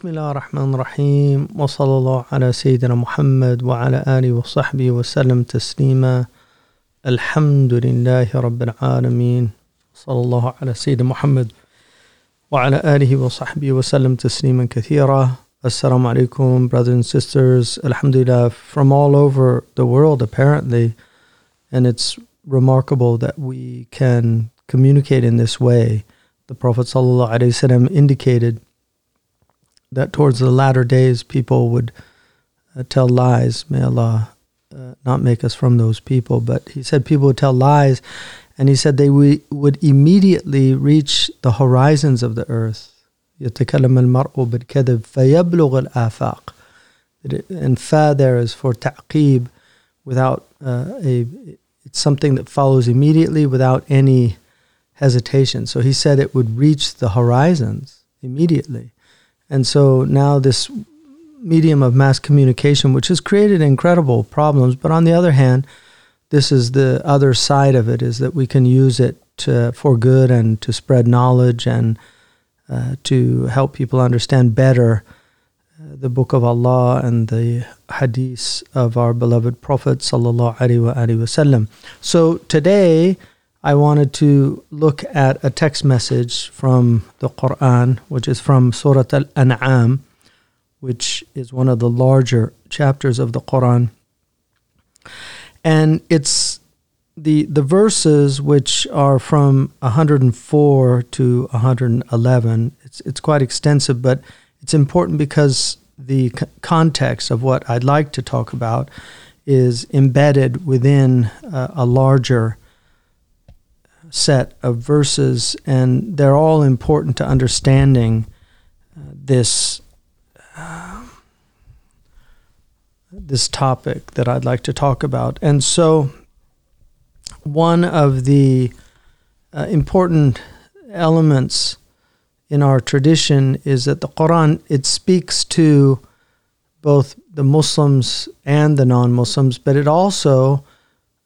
بسم الله الرحمن الرحيم وصلى الله على سيدنا محمد وعلى آله وصحبه وسلم تسليما الحمد لله رب العالمين صلى الله على سيدنا محمد وعلى آله وصحبه وسلم تسليما كثيرا Assalamu alaikum, brothers and sisters. Alhamdulillah, from all over the world, apparently. And it's remarkable that we can communicate in this way. The Prophet ﷺ indicated that towards the latter days, people would uh, tell lies. May Allah uh, not make us from those people. But he said people would tell lies, and he said they would immediately reach the horizons of the earth يتكلم المرء بالكذب فيبلغ الآفاق. And fa there is for ta'qib, without uh, a, it's something that follows immediately without any hesitation. So he said it would reach the horizons immediately. And so now this medium of mass communication, which has created incredible problems, but on the other hand, this is the other side of it, is that we can use it to, for good and to spread knowledge and uh, to help people understand better uh, the book of Allah and the hadith of our beloved Prophet sallallahu alaihi wasallam. So today I wanted to look at a text message from the Quran, which is from Surah Al-An'am, which is one of the larger chapters of the Quran. And it's the the verses which are from 104 to 111 it's it's quite extensive but it's important because the c- context of what I'd like to talk about is embedded within uh, a larger set of verses and they're all important to understanding uh, this uh, this topic that I'd like to talk about. And so one of the uh, important elements in our tradition is that the Quran it speaks to both the Muslims and the non-Muslims, but it also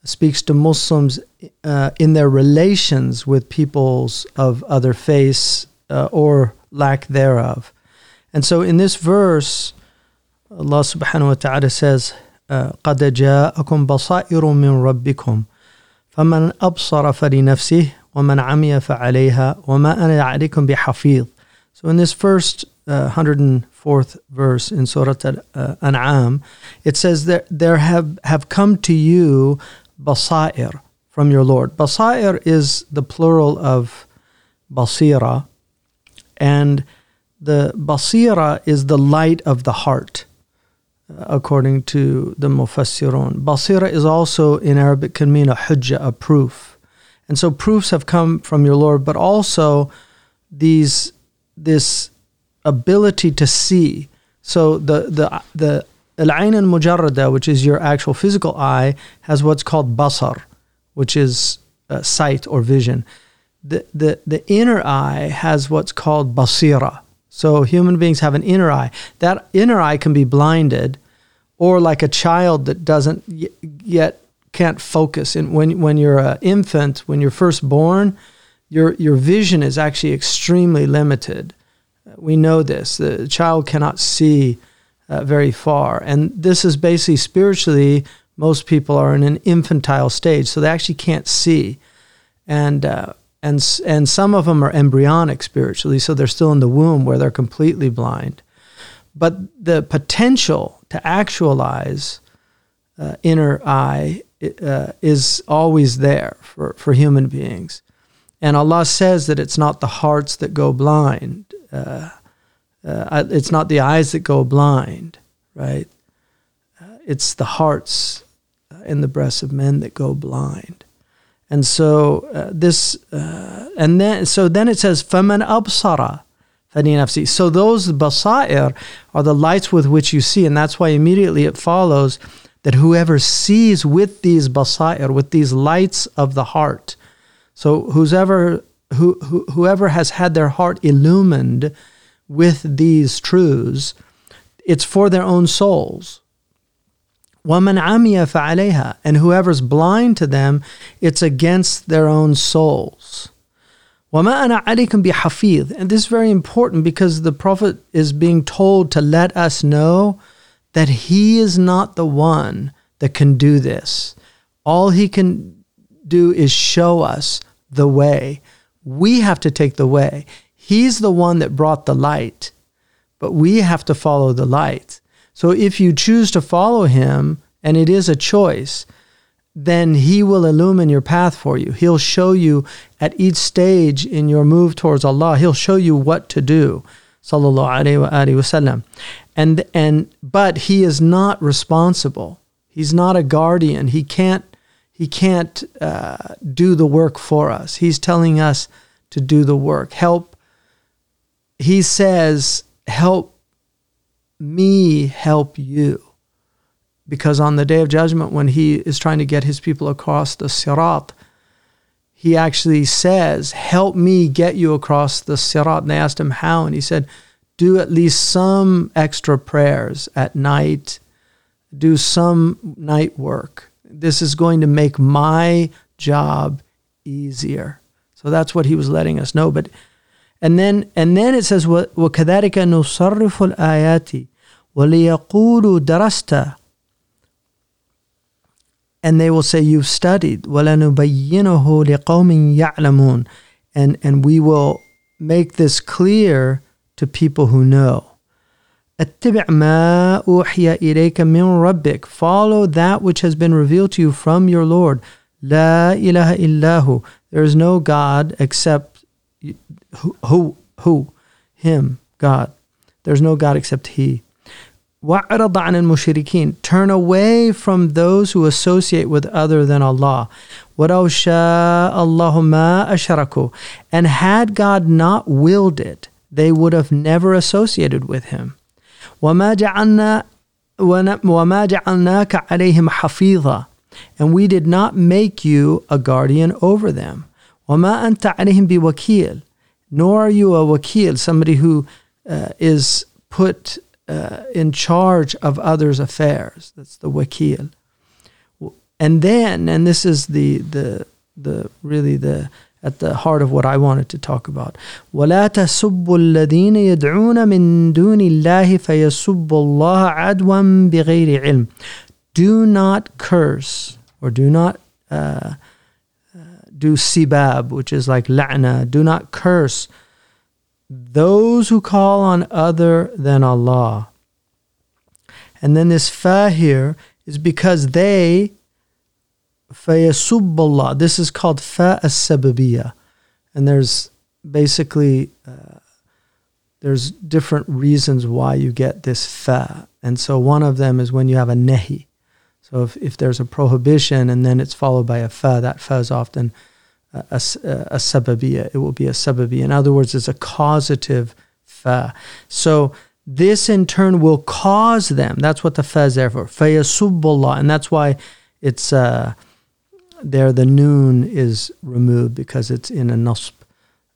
speaks to Muslims uh, in their relations with peoples of other faiths uh, or lack thereof. And so in this verse, Allah subhanahu wa ta'ala says, قَدْ جَاءَكُمْ بَصَائِرٌ مِّن رَبِّكُمْ فمن أبصر فلنفسه ومن عمي فعليها وما أنا عليكم بحفيظ So in this first uh, 104th verse in Surah Al-An'am, it says that there have, have come to you basair from your Lord. Basair is the plural of basira, and the basira is the light of the heart uh, according to the Mufassirun. Basira is also in Arabic can mean a hujjah, a proof. And so proofs have come from your Lord, but also these this ability to see. So the the the al-ain al-mujarrada, which is your actual physical eye, has what's called basar, which is uh, sight or vision. The, the the inner eye has what's called basira, so human beings have an inner eye. That inner eye can be blinded, or like a child that doesn't y- yet can't focus. And when when you're an infant, when you're first born, your your vision is actually extremely limited. We know this. The child cannot see uh, very far, and this is basically spiritually. Most people are in an infantile stage, so they actually can't see, and uh, and and some of them are embryonic spiritually, so they're still in the womb where they're completely blind. But the potential to actualize uh, inner eye uh, is always there for, for human beings. And Allah says that it's not the hearts that go blind. Uh, uh it's not the eyes that go blind, right? Uh, it's the hearts in the breasts of men that go blind. And so uh, this, uh, and then so then it says, "Faman absara." So those basair are the lights with which you see, and that's why immediately it follows that whoever sees with these basair, with these lights of the heart, so whoever who, who, whoever has had their heart illumined with these truths, it's for their own souls. وَمَنْ عَمِيَ فَعَلَيْهَا And whoever's blind to them, it's against their own souls. وَمَا أَنَا عَلَيْكُمْ بِحَفِيظ And this is very important because the Prophet is being told to let us know that he is not the one that can do this. All he can do is show us the way. We have to take the way. He's the one that brought the light, but we have to follow the light. So if you choose to follow him, and it is a choice, then he will illumine your path for you. He'll show you at each stage in your move towards Allah, he'll show you what to do. Sallallahu. And and but he is not responsible. He's not a guardian. He can't he can't uh, do the work for us. He's telling us to do the work. Help. He says, "Help me help you." Because on the day of judgment, when he is trying to get his people across the sirat, he actually says, Help me get you across the sirat. And they asked him how, and he said, Do at least some extra prayers at night, do some night work. This is going to make my job easier. So that's what he was letting us know. But and then and then it says وَكَذَلِكَ نُصَرِّفُ الْآيَاتِ وَلِيَقُولُوا دَرَسْتَ and they will say, You've studied. وَلَنُبَيِّنُهُ لِقَوْمٍ يَعْلَمُونَ and, and we will make this clear to people who know. اتبع ما أوحي إليك من ربك. Follow that which has been revealed to you from your Lord. لا إله إلا هو. There is no God except who, who, who, Him, God. There's no God except He. وَعْرَضَ عَنِ الْمُشْرِكِينَ Turn away from those who associate with other than Allah. وَلَوْ شَاءَ اللَّهُ مَا أَشْرَكُوا And had God not willed it, they would have never associated with Him. وَمَا جَعَلْنَا وَمَا جَعَلْنَاكَ عَلَيْهِمْ حَفِيظًا And we did not make you a guardian over them. وَمَا أَنْتَ عَلَيْهِمْ بِوَكِيلٍ Nor are you a wakil, somebody who uh, is put uh, in charge of others' affairs. That's the wakil. And then, and this is the the the really the at the heart of what I wanted to talk about. ولا تسبوا الذين يدعون من دون الله فيسبوا الله عدوا بغير علم. Do not curse or do not uh, uh, do sibab, which is like la'na. Do not curse those who call on other than Allah. And then this fa here is because they fayasubballah. This is called fa as And there's basically uh, there's different reasons why you get this fa. And so one of them is when you have a nehi. So if, if there's a prohibition and then it's followed by a fa, that fa is often a, a. It will be a sababiyya. In other words, it's a causative fa. So this in turn will cause them. That's what the fa is there for. Fayasubbullah. And that's why it's uh, there, the noon is removed because it's in a nasb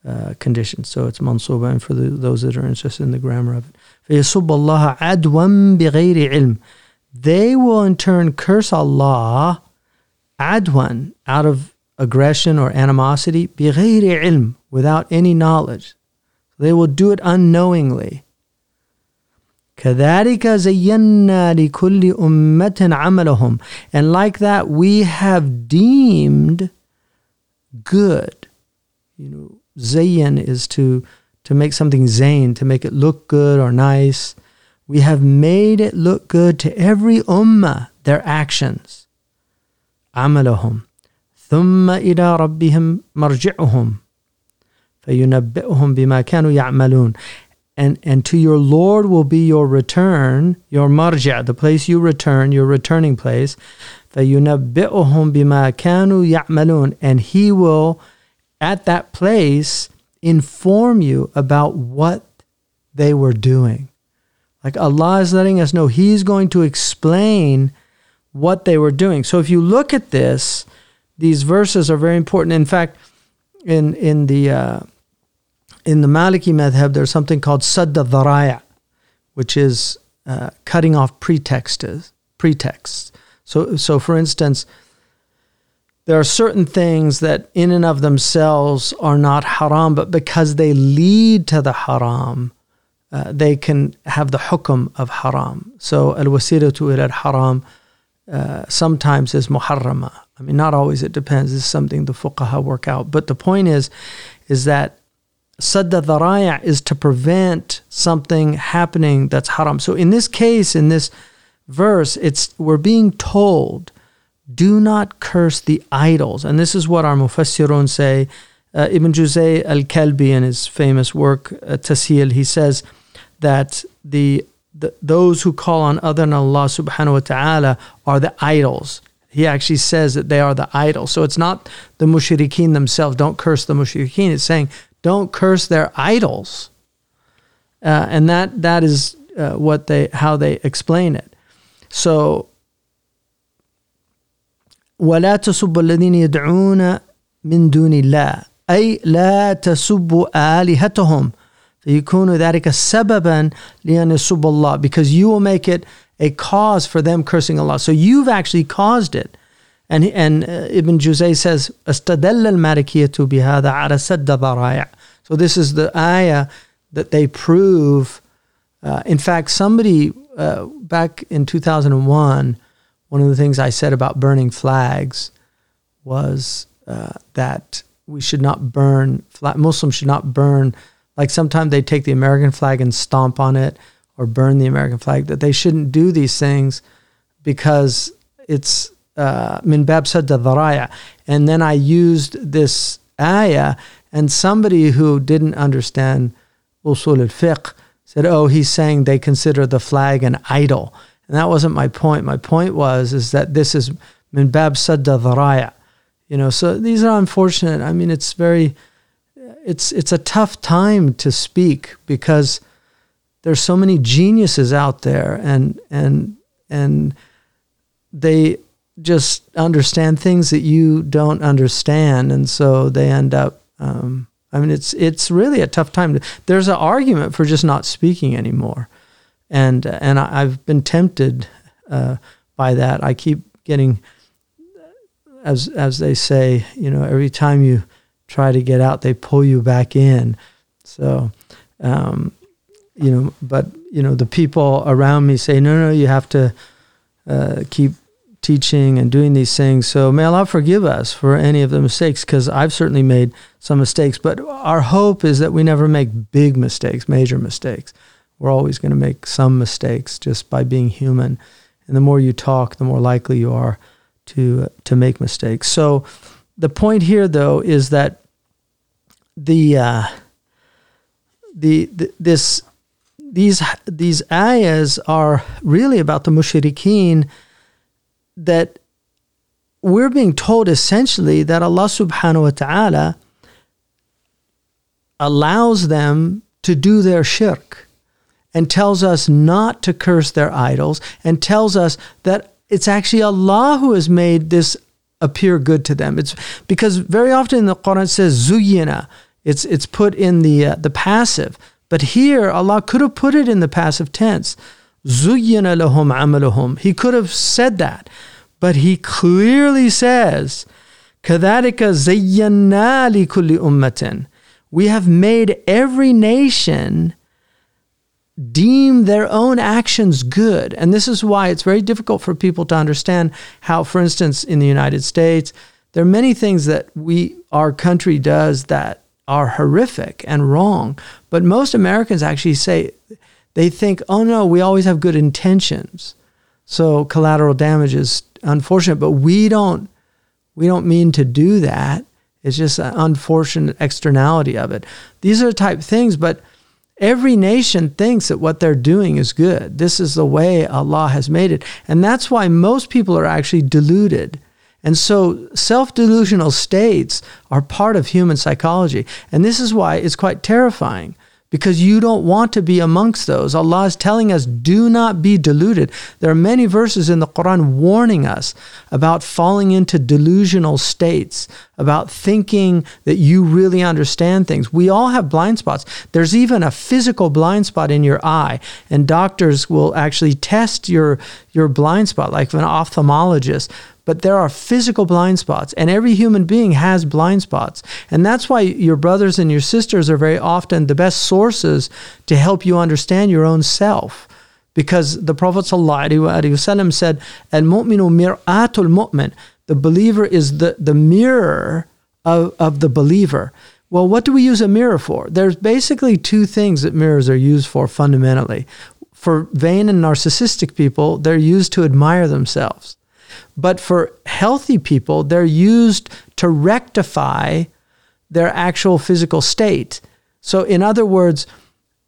uh, condition. So it's mansuba. And for the, those that are interested in the grammar of it, Fayasubbullah adwan bighayri ilm. They will in turn curse Allah adwan out of aggression or animosity, بغير ilm, without any knowledge. They will do it unknowingly. كذلك زينا لكل أمة عملهم and like that we have deemed good you know zayn is to to make something zayn to make it look good or nice we have made it look good to every ummah their actions عملهم ثم إلى ربهم مرجعهم فينبئهم بما كانوا يعملون and and to your Lord will be your return, your marja, the place you return, your returning place. فَيُنَبِّئُهُم بِمَا كَانُوا يَعْمَلُونَ And he will, at that place, inform you about what they were doing. Like Allah is letting us know He's going to explain what they were doing. So if you look at this, these verses are very important. In fact, in in the uh, in the Maliki madhab, there's something called sadda dharaya, which is uh, cutting off pretexts. Pretexts. So, so for instance, there are certain things that in and of themselves are not haram, but because they lead to the haram, uh, they can have the hukum of haram. So al wasilatu ila haram uh, sometimes is muharrama. I mean, not always. It depends. This is something the fuqaha work out. But the point is, is that sadda dharaya is to prevent something happening that's haram. So in this case, in this verse, it's we're being told, do not curse the idols. And this is what our mufassirun say. Uh, Ibn Juzay al-Kalbi in his famous work, uh, Tashil, he says that the, the those who call on other than Allah subhanahu wa ta'ala are the idols. He actually says that they are the idols. So it's not the mushrikeen themselves. Don't curse the mushrikeen. It's saying don't curse their idols. Uh, and that that is uh, what they how they explain it. So ولا تسبوا الذين يدعون من دون الله أي لا تسبوا آلهتهم فيكون ذلك سببا لأن يسبوا الله because you will make it a cause for them cursing Allah. So you've actually caused it. And, and uh, Ibn Juzay says, استدل المالكية بهذا على سد ذرائع. So this is the ayah that they prove. Uh, in fact, somebody uh, back in 2001, one of the things I said about burning flags was uh, that we should not burn, Muslims should not burn, like sometimes they take the American flag and stomp on it or burn the American flag, that they shouldn't do these things because it's uh, min bab sadda dharaya. And then I used this ayah, and somebody who didn't understand usul al-fiqh said, oh, he's saying they consider the flag an idol. And that wasn't my point. My point was is that this is min bab sadda. You know, so these are unfortunate. I mean, it's very, it's it's a tough time to speak because there's so many geniuses out there and and and they just understand things that you don't understand. And so they end up um, i mean it's it's really a tough time. There's an argument for just not speaking anymore. And and I, have been tempted uh, by that. I keep getting as as they say you know every time you try to get out they pull you back in so um, you know, but you know, the people around me say, no, no, you have to uh, keep teaching and doing these things. So may Allah forgive us for any of the mistakes, because I've certainly made some mistakes. But our hope is that we never make big mistakes, major mistakes. We're always going to make some mistakes just by being human. And the more you talk, the more likely you are to to make mistakes. So the point here, though, is that the uh, the, the this these these ayahs are really about the mushrikeen that we're being told essentially that Allah subhanahu wa ta'ala allows them to do their shirk and tells us not to curse their idols and tells us that it's actually Allah who has made this appear good to them. It's because very often the Quran says zuyina. It's it's put in the uh, the passive, but here Allah could have put it in the passive tense. Zuyina lahum amaluhum. He could have said that, but he clearly says, "Kadhalika zayyana li kulli ummatin." We have made every nation deem their own actions good. And this is why it's very difficult for people to understand how, for instance, in the United States, there are many things that we our country does that are horrific and wrong. But most Americans actually say, they think, oh no, we always have good intentions. So collateral damage is unfortunate, but we don't, we don't mean to do that. It's just an unfortunate externality of it. These are the type things, but every nation thinks that what they're doing is good. This is the way Allah has made it. And that's why most people are actually deluded and so self delusional states are part of human psychology. And this is why it's quite terrifying because you don't want to be amongst those. Allah is telling us, do not be deluded. There are many verses in the Quran warning us about falling into delusional states, about thinking that you really understand things. We all have blind spots. There's even a physical blind spot in your eye, and doctors will actually test your your blind spot, like an ophthalmologist. But there are physical blind spots, and every human being has blind spots. And that's why your brothers and your sisters are very often the best sources to help you understand your own self. Because the Prophet ﷺ said, Al mu'minu mir'atul mu'min. The believer is the, the mirror of, of the believer. Well, what do we use a mirror for? There's basically two things that mirrors are used for fundamentally. For vain and narcissistic people, they're used to admire themselves. But for healthy people, they're used to rectify their actual physical state. So, in other words,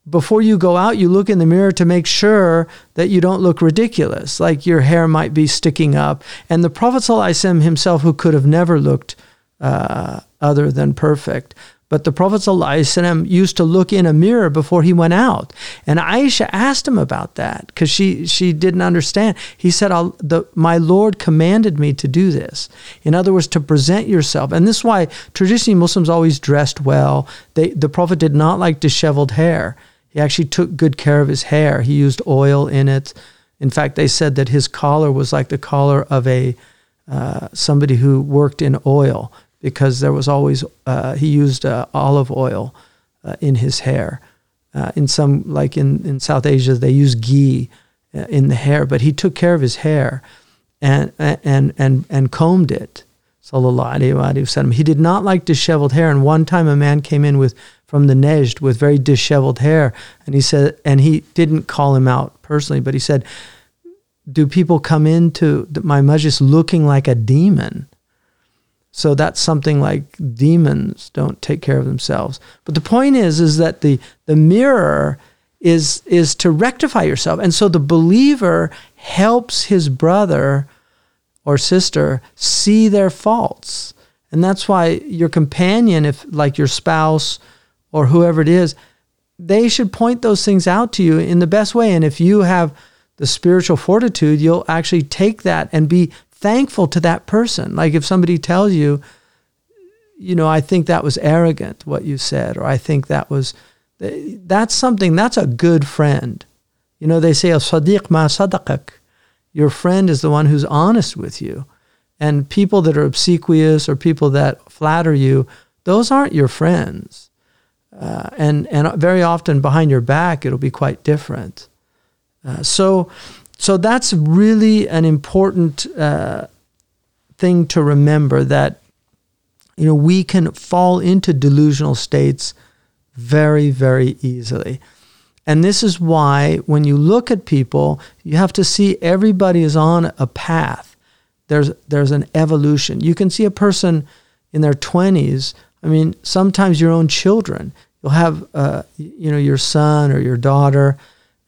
before you go out, you look in the mirror to make sure that you don't look ridiculous, like your hair might be sticking up. And the Prophet himself, who could have never looked uh, other than perfect, but the Prophet used to look in a mirror before he went out. And Aisha asked him about that because she, she didn't understand. He said, the, My Lord commanded me to do this. In other words, to present yourself. And this is why traditionally Muslims always dressed well. They, the Prophet did not like disheveled hair. He actually took good care of his hair, he used oil in it. In fact, they said that his collar was like the collar of a uh, somebody who worked in oil because there was always uh, he used uh, olive oil uh, in his hair. Uh, in some like in, in South Asia, they use ghee uh, in the hair, but he took care of his hair and and and and combed it. Sallallahu alaihi wasallam. He did not like disheveled hair. And one time, a man came in with from the Nejd with very disheveled hair, and he said, and he didn't call him out personally, but he said, "Do people come into my majlis looking like a demon?" So that's something like demons don't take care of themselves. But the point is, is that the, the mirror is, is to rectify yourself. And so the believer helps his brother or sister see their faults. And that's why your companion, if like your spouse or whoever it is, they should point those things out to you in the best way. And if you have the spiritual fortitude, you'll actually take that and be thankful to that person. Like if somebody tells you, you know, I think that was arrogant what you said, or I think that was, that's something, that's a good friend. You know, they say, a sadiq ma sadaqak. Your friend is the one who's honest with you. And people that are obsequious or people that flatter you, those aren't your friends. Uh, and, and very often behind your back, it'll be quite different. Uh, so, so that's really an important uh, thing to remember that you know we can fall into delusional states very very easily. And this is why when you look at people, you have to see everybody is on a path. There's there's an evolution. You can see a person in their 20s. I mean, sometimes your own children. You'll have uh, you know your son or your daughter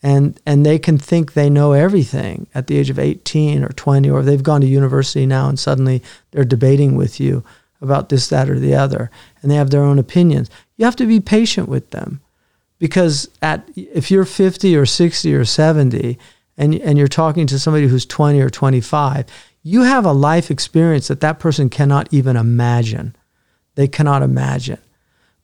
and and they can think they know everything at the age of 18 or 20 or they've gone to university now and suddenly they're debating with you about this that or the other and they have their own opinions you have to be patient with them because at if you're 50 or 60 or 70 and and you're talking to somebody who's 20 or 25 you have a life experience that that person cannot even imagine they cannot imagine.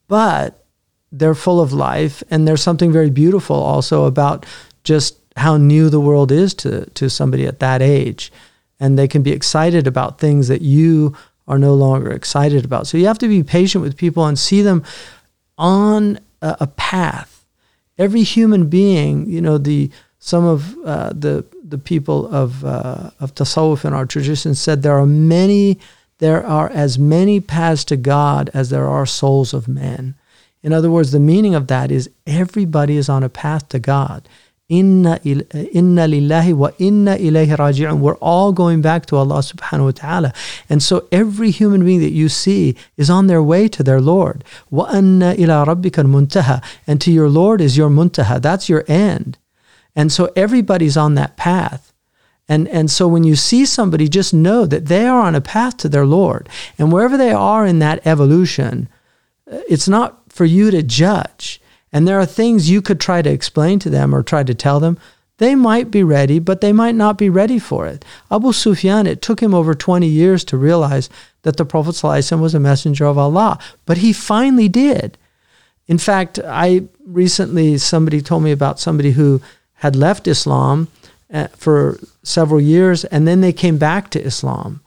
But they're full of life and there's something very beautiful also about just how new the world is to to somebody at that age. And they can be excited about things that you are no longer excited about. So you have to be patient with people and see them on a, a path. Every human being you know the some of uh, the the people of uh, of tasawwuf in our tradition said there are many there are as many paths to God as there are souls of men in other words, the meaning of that is everybody is on a path to God. Inna, inna lillahi wa inna ilayhi raji'un. We're all going back to Allah subhanahu wa ta'ala. And so every human being that you see is on their way to their Lord. Wa anna ila rabbika muntaha. And to your Lord is your muntaha. That's your end. And so everybody's on that path. And, and so when you see somebody, just know that they are on a path to their Lord. And wherever they are in that evolution, uh, it's not for you to judge. And there are things you could try to explain to them or try to tell them. They might be ready, but they might not be ready for it. Abu Sufyan, it took him over 20 years to realize that the Prophet was a messenger of Allah, but he finally did. In fact, I recently, somebody told me about somebody who had left Islam uh, for several years, and then they came back to Islam,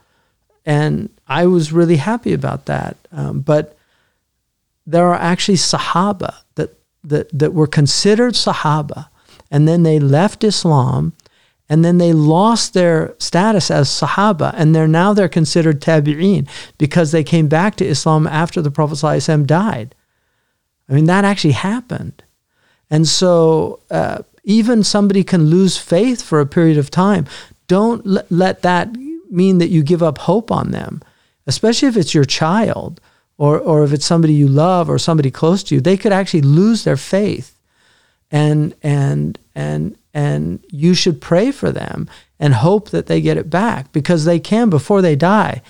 and I was really happy about that. Um, but there are actually Sahaba that that that were considered Sahaba, and then they left Islam and then they lost their status as Sahaba, and they're now they're considered Tabi'een because they came back to Islam after the Prophet ﷺ died. I mean, that actually happened. And so uh, even somebody can lose faith for a period of time. Don't l- let that mean that you give up hope on them, especially if it's your child or, or if it's somebody you love or somebody close to you. They could actually lose their faith. And, and, and, and you should pray for them and hope that they get it back because they can before they die.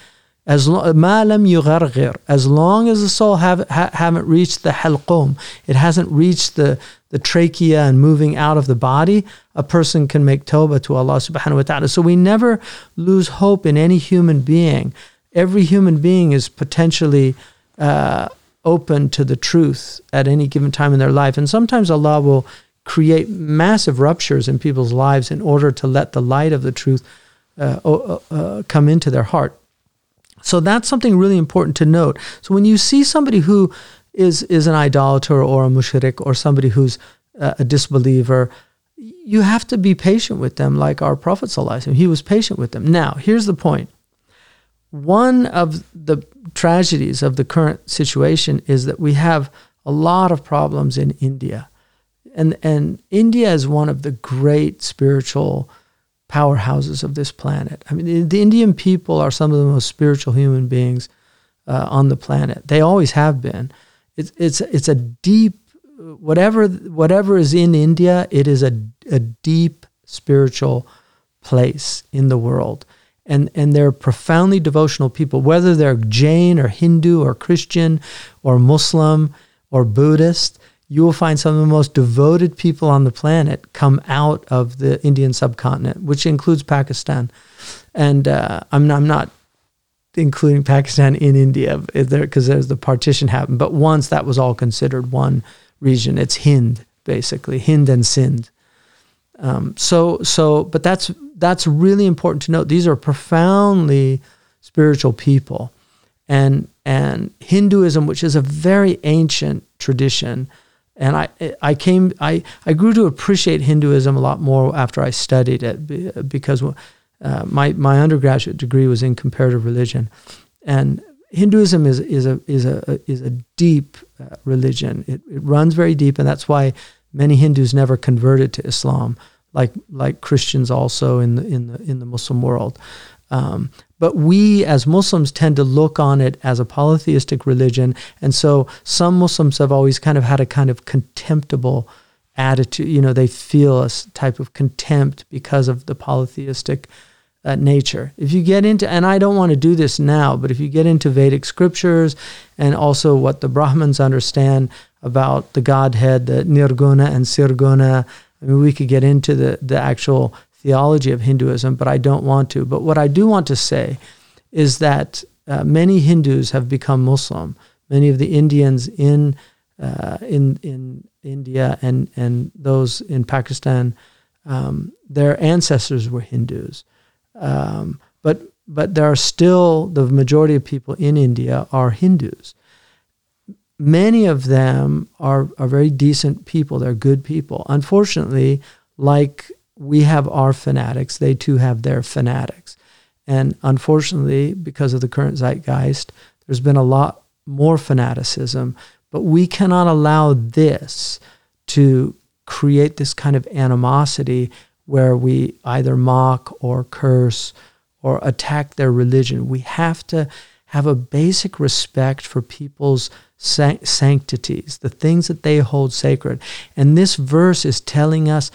As, lo- as long as the soul have, ha- haven't reached the halqum, it hasn't reached the, the trachea and moving out of the body, a person can make tawbah to Allah subhanahu wa ta'ala. So we never lose hope in any human being. Every human being is potentially uh, open to the truth at any given time in their life. And sometimes Allah will create massive ruptures in people's lives in order to let the light of the truth uh, uh, come into their heart. So that's something really important to note. So when you see somebody who is is an idolater or a mushrik or somebody who's a disbeliever, you have to be patient with them, like our Prophet ﷺ. He was patient with them. Now, here's the point. One of the tragedies of the current situation is that we have a lot of problems in India and and India is one of the great spiritual powerhouses of this planet. I mean, the, Indian people are some of the most spiritual human beings uh, on the planet. They always have been. It's it's it's a deep whatever whatever is in India. It is a a deep spiritual place in the world. And, and they're profoundly devotional people, whether they're Jain or Hindu or Christian or Muslim or Buddhist you will find some of the most devoted people on the planet come out of the Indian subcontinent, which includes Pakistan. And uh, I'm, I'm not including Pakistan in India because there, there's the partition happened. But once that was all considered one region, it's Hind basically, Hind and Sindh. Um, so so, but that's that's really important to note. These are profoundly spiritual people, and and Hinduism, which is a very ancient tradition, and I, I came, I, I grew to appreciate Hinduism a lot more after I studied it because uh, my, my undergraduate degree was in comparative religion. And Hinduism is, is, a, is, a, is a deep uh, religion. It, it runs very deep, and that's why many Hindus never converted to Islam, like, like Christians also in the, in, the, in the Muslim world. Um, but we as Muslims tend to look on it as a polytheistic religion. And so some Muslims have always kind of had a kind of contemptible attitude. You know, they feel a type of contempt because of the polytheistic uh, nature. If you get into, and I don't want to do this now, but if you get into Vedic scriptures and also what the Brahmins understand about the Godhead, the Nirguna and Saguna, I mean, we could get into the, the actual theology of Hinduism, but I don't want to. But what I do want to say is that uh, many Hindus have become Muslim. Many of the Indians in uh, in in India and and those in Pakistan, um, their ancestors were Hindus, um, but but there are still the majority of people in India are Hindus. Many of them are are very decent people. They're good people. Unfortunately, like we have our fanatics, they too have their fanatics. And unfortunately, because of the current zeitgeist, there's been a lot more fanaticism, but we cannot allow this to create this kind of animosity where we either mock or curse or attack their religion. We have to have a basic respect for people's sanctities, the things that they hold sacred. And this verse is telling us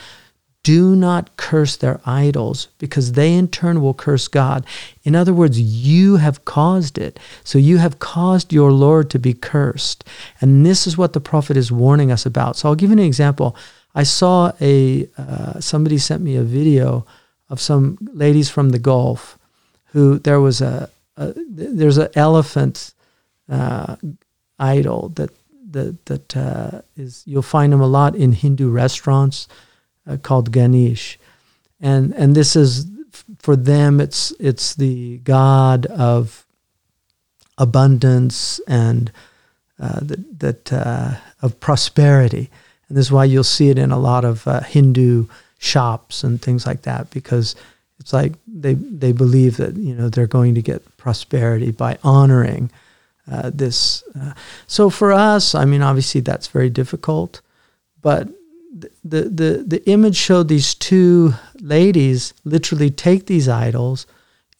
do not curse their idols because they in turn will curse God. In other words, you have caused it. So you have caused your Lord to be cursed. And this is what the prophet is warning us about. So I'll give you an example. I saw a, uh, somebody sent me a video of some ladies from the Gulf who there was a, a there's an elephant uh, idol that, that, that uh, is, you'll find them a lot in Hindu restaurants uh, called Ganesh. and and this is for them it's it's the god of abundance and uh, that, that uh, of prosperity and this is why you'll see it in a lot of uh, Hindu shops and things like that because it's like they they believe that you know they're going to get prosperity by honoring uh, this. Uh, so for us, I mean, obviously that's very difficult, but the, the the image showed these two ladies literally take these idols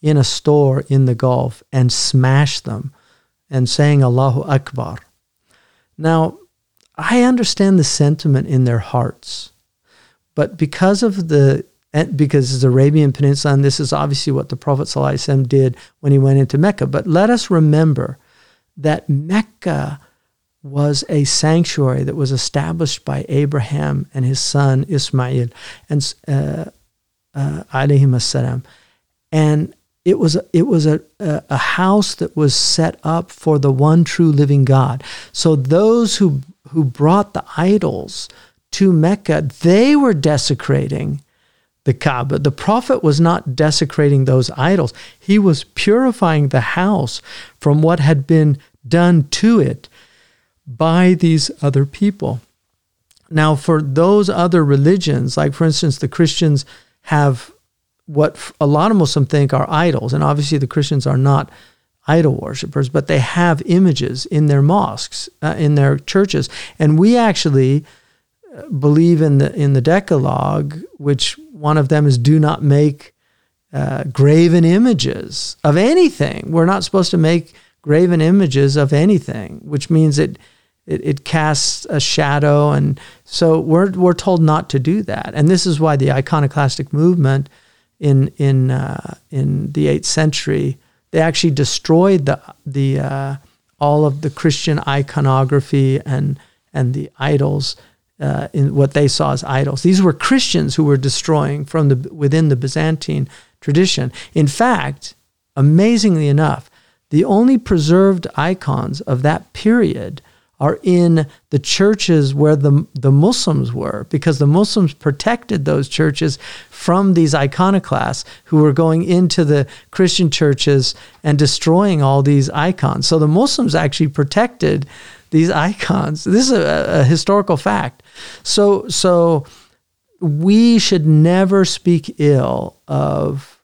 in a store in the Gulf and smash them, and saying Allahu Akbar. Now I understand the sentiment in their hearts, but because of the eh, because it's Arabian Peninsula, and this is obviously what the Prophet did when he went into Mecca. But let us remember that Mecca was a sanctuary that was established by Abraham and his son Ismail, and uh, uh, and it was it was a, a, a house that was set up for the one true living God. So those who who brought the idols to Mecca, they were desecrating the Kaaba. The Prophet was not desecrating those idols, he was purifying the house from what had been done to it by these other people. Now, for those other religions, like for instance, the Christians have what a lot of Muslims think are idols, and obviously the Christians are not idol worshippers, but they have images in their mosques, uh, in their churches, and we actually uh, believe in the in the Decalogue, which one of them is do not make uh, graven images of anything. We're not supposed to make graven images of anything, which means it. It, it casts a shadow, and so we're we're told not to do that. And this is why the iconoclastic movement in in uh, in the eighth century they actually destroyed the the uh, all of the Christian iconography and and the idols uh, in what they saw as idols. These were Christians who were destroying from the within the Byzantine tradition. In fact, amazingly enough, the only preserved icons of that period are in the churches where the, the Muslims were, because the Muslims protected those churches from these iconoclasts who were going into the Christian churches and destroying all these icons. So the Muslims actually protected these icons. This is a, a historical fact. So, so we should never speak ill of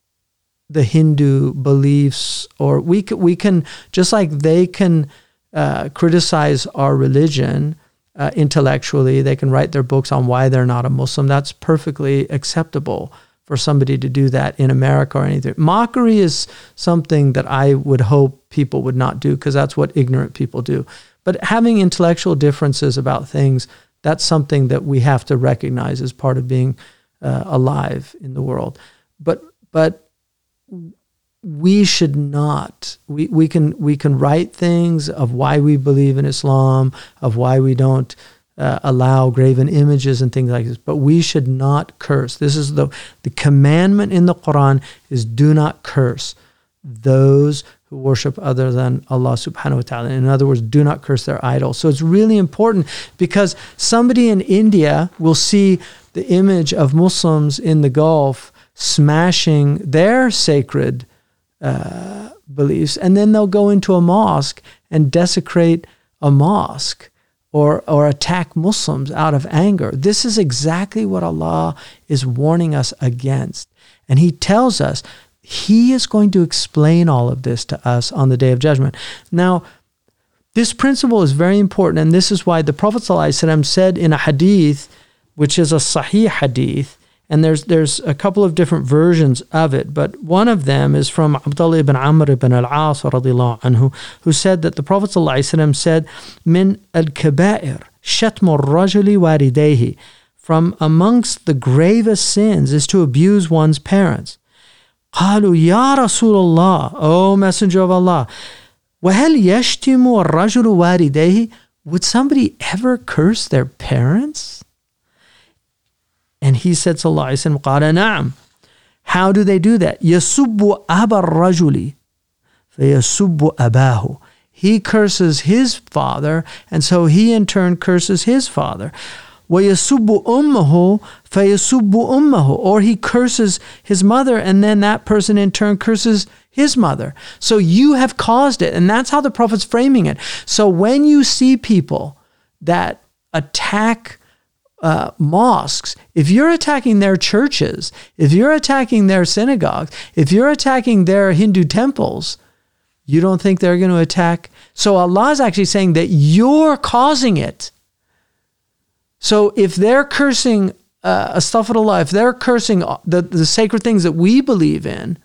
the Hindu beliefs, or we we can just like they can uh, criticize our religion uh, intellectually. They can write their books on why they're not a Muslim. That's perfectly acceptable for somebody to do that in America or anything. Mockery is something that I would hope people would not do because that's what ignorant people do. But having intellectual differences about things, that's something that we have to recognize as part of being uh, alive in the world. But but we should not we, we can we can write things of why we believe in Islam, of why we don't uh, allow graven images and things like this, but we should not curse. This is the the commandment in the Quran is do not curse those who worship other than Allah subhanahu wa ta'ala. In other words, do not curse their idols. So it's really important because somebody in India will see the image of Muslims in the Gulf smashing their sacred uh, beliefs, and then they'll go into a mosque and desecrate a mosque or, or attack Muslims out of anger. This is exactly what Allah is warning us against. And He tells us He is going to explain all of this to us on the day of judgment. Now, this principle is very important, and this is why the Prophet said in a hadith, which is a sahih hadith, and there's there's a couple of different versions of it, but one of them is from Abdullah ibn Amr ibn al-As anhu, who said that the Prophet ﷺ said, "Min al-kaba'ir shatmu rajuli waridayhi." From amongst the gravest sins is to abuse one's parents. قالوا يا رسول الله O Messenger of Allah وهل يشتم الرجل والديه Would somebody ever curse their parents? And he said, Sallallahu Alaihi Wasallam, How do they do that? يَسُبُّ أَبَا الرَّجُلِ فَيَسُبُّ أَبَاهُ He curses his father, and so he in turn curses his father. وَيَسُبُّ أُمَّهُ فَيَسُبُّ أُمَّهُ Or he curses his mother and then that person in turn curses his mother. So you have caused it. And that's how the Prophet's framing it. So when you see people that attack uh, mosques, if you're attacking their churches, if you're attacking their synagogues, if you're attacking their Hindu temples, you don't think they're going to attack? So Allah is actually saying that you're causing it. So if they're cursing uh, astaghfirullah, if they're cursing the, the sacred things that we believe in,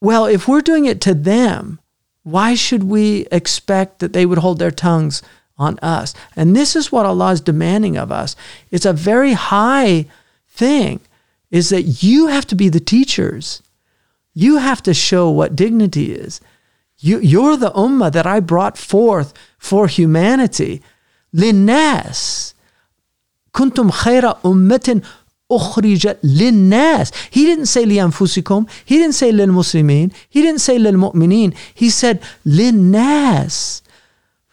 well, if we're doing it to them, why should we expect that they would hold their tongues on us. And this is what Allah is demanding of us. It's a very high thing is that you have to be the teachers. You have to show what dignity is. You, are the ummah that I brought forth for humanity. Linnas. Kuntum khaira ummatin ukhrijat linnas. He didn't say lianfusikum. He didn't say lil muslimin. He didn't say lil mu'minin. He said linnas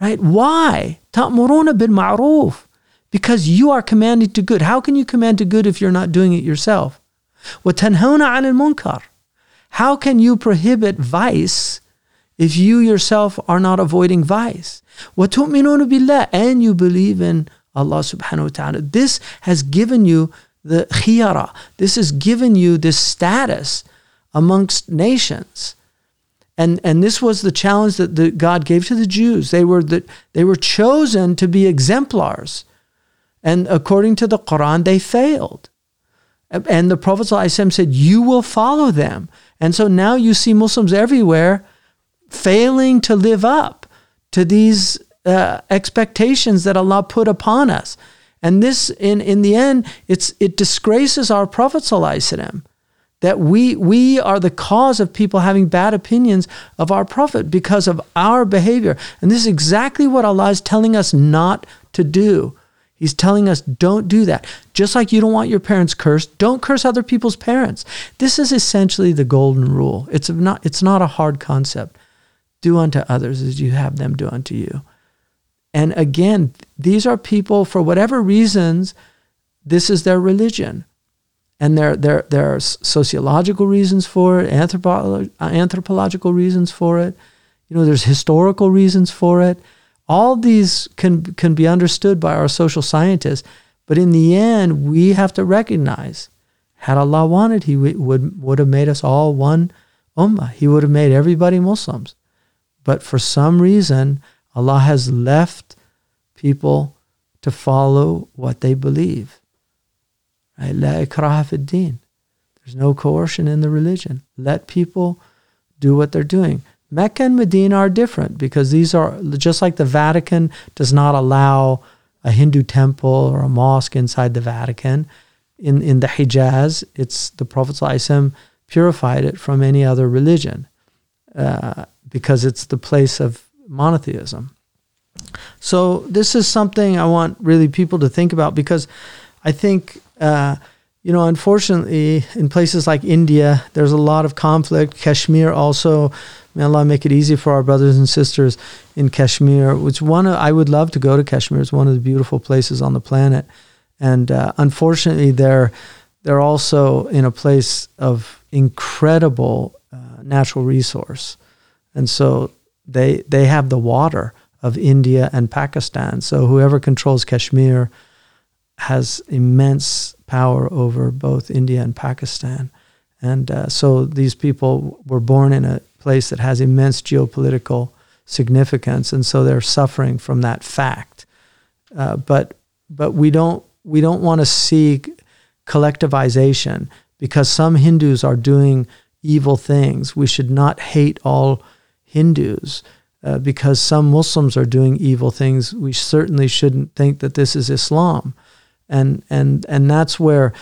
Right? Why? تأمرون بالمعروف Because you are commanded to good. How can you command to good if you're not doing it yourself? وتنهون عن المنكر How can you prohibit vice if you yourself are not avoiding vice? وَتُؤْمِنُونَ بِاللَّهِ And you believe in Allah subhanahu wa ta'ala. This has given you the khiyara. This has given you this status amongst nations. and, and this was the challenge that the, God gave to the Jews. They were, the, they were chosen to be exemplars. And according to the Quran, they failed. And the Prophet said, You will follow them. And so now you see Muslims everywhere failing to live up to these uh, expectations that Allah put upon us. And this, in, in the end, it's, it disgraces our Prophet ﷺ that we, we are the cause of people having bad opinions of our Prophet because of our behavior. And this is exactly what Allah is telling us not to do. He's telling us don't do that. Just like you don't want your parents cursed, don't curse other people's parents. This is essentially the golden rule. It's not, it's not a hard concept. Do unto others as you have them do unto you. And again, these are people, for whatever reasons, this is their religion. And there, there, there are sociological reasons for it, anthropo- uh, anthropological reasons for it. You know, there's historical reasons for it. All these can, can be understood by our social scientists. But in the end, we have to recognize had Allah wanted, He would, would have made us all one ummah. He would have made everybody Muslims. But for some reason, Allah has left people to follow what they believe. There's no coercion in the religion. Let people do what they're doing. Mecca and Medina are different because these are just like the Vatican does not allow a Hindu temple or a mosque inside the Vatican. In in the Hijaz, it's the Prophet purified it from any other religion uh, because it's the place of monotheism. So this is something I want really people to think about because I think. Uh, you know, unfortunately, in places like India, there's a lot of conflict. Kashmir also, may Allah make it easy for our brothers and sisters in Kashmir. Which one I would love to go to Kashmir. It's one of the beautiful places on the planet, and uh, unfortunately, they're they're also in a place of incredible uh, natural resource, and so they they have the water of India and Pakistan. So whoever controls Kashmir has immense power over both India and Pakistan. And uh, so these people were born in a place that has immense geopolitical significance, and so they're suffering from that fact. Uh, but but we don't we don't want to see collectivization because some Hindus are doing evil things. We should not hate all Hindus. Uh, because some Muslims are doing evil things, we certainly shouldn't think that this is Islam and and and that's where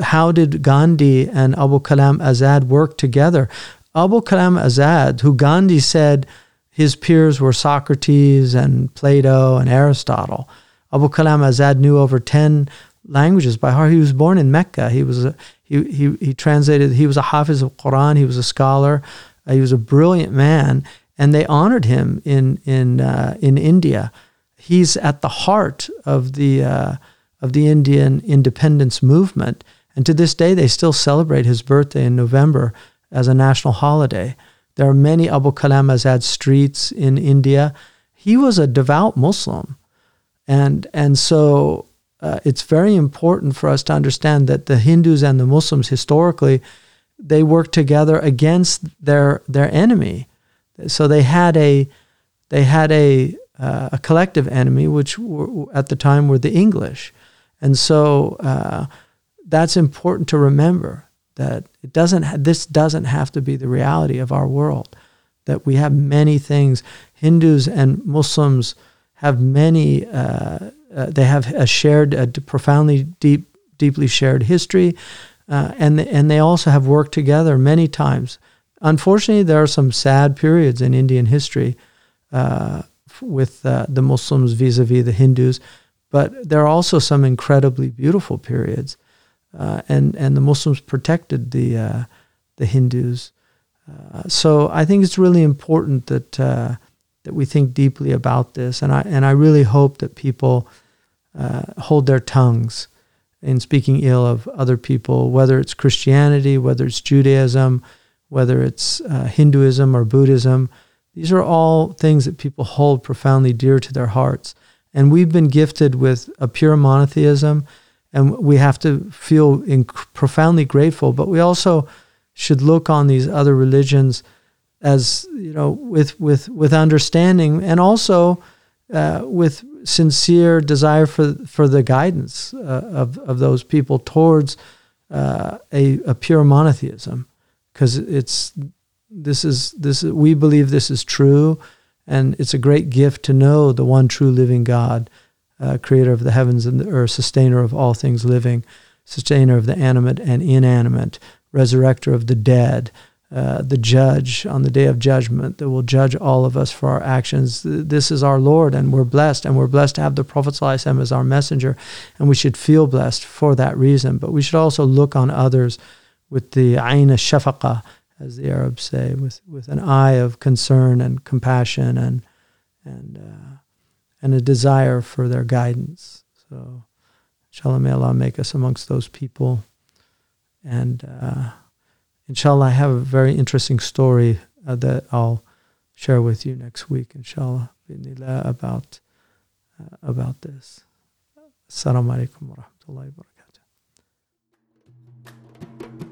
how did Gandhi and Abul Kalam Azad work together? Abul Kalam Azad, who Gandhi said his peers were Socrates and Plato and Aristotle. Abul Kalam Azad knew over 10 languages by heart. He was born in Mecca. He was a, he, he, he translated, he was a Hafiz of Quran, he was a scholar, uh, he was a brilliant man, and they honored him in, in, uh, in India he's at the heart of the uh, of the Indian independence movement. And to this day, they still celebrate his birthday in November as a national holiday. There are many Abul Kalam Azad streets in India. He was a devout Muslim. And, and so uh, it's very important for us to understand that the Hindus and the Muslims historically, they worked together against their, their enemy. So they had a, they had a, uh, a collective enemy, which were, at the time were the English. And so uh, that's important to remember that it doesn't ha- this doesn't have to be the reality of our world that we have many things. Hindus and muslims have many uh, uh, they have a shared a profoundly deep deeply shared history uh, and and they also have worked together many times. Unfortunately there are some sad periods in indian history uh, with uh, the muslims vis-a-vis the hindus but there are also some incredibly beautiful periods uh, and and the Muslims protected the uh, the Hindus. Uh, so I think it's really important that uh, that we think deeply about this, and I and I really hope that people uh, hold their tongues in speaking ill of other people, whether it's Christianity, whether it's Judaism, whether it's Hinduism or Buddhism. These are all things that people hold profoundly dear to their hearts. And we've been gifted with a pure monotheism and we have to feel inc- profoundly grateful. But we also should look on these other religions as you know with with with understanding and also uh, with sincere desire for for the guidance uh, of of those people towards uh, a a pure monotheism because it's this is this is, we believe this is true and it's a great gift to know the one true living God uh, creator of the heavens and the earth, sustainer of all things living, sustainer of the animate and inanimate, resurrector of the dead, uh, the judge on the day of judgment that will judge all of us for our actions. This is our Lord, and we're blessed, and we're blessed to have the Prophet as our messenger, and we should feel blessed for that reason. But we should also look on others with the ayn shafaqa, as the Arabs say, with, with an eye of concern and compassion and and uh, and a desire for their guidance. So, inshallah, may Allah make us amongst those people. And uh, inshallah, I have a very interesting story uh, that I'll share with you next week, inshallah, about, uh, about this. Assalamu alaikum wa rahmatullahi wa barakatuh.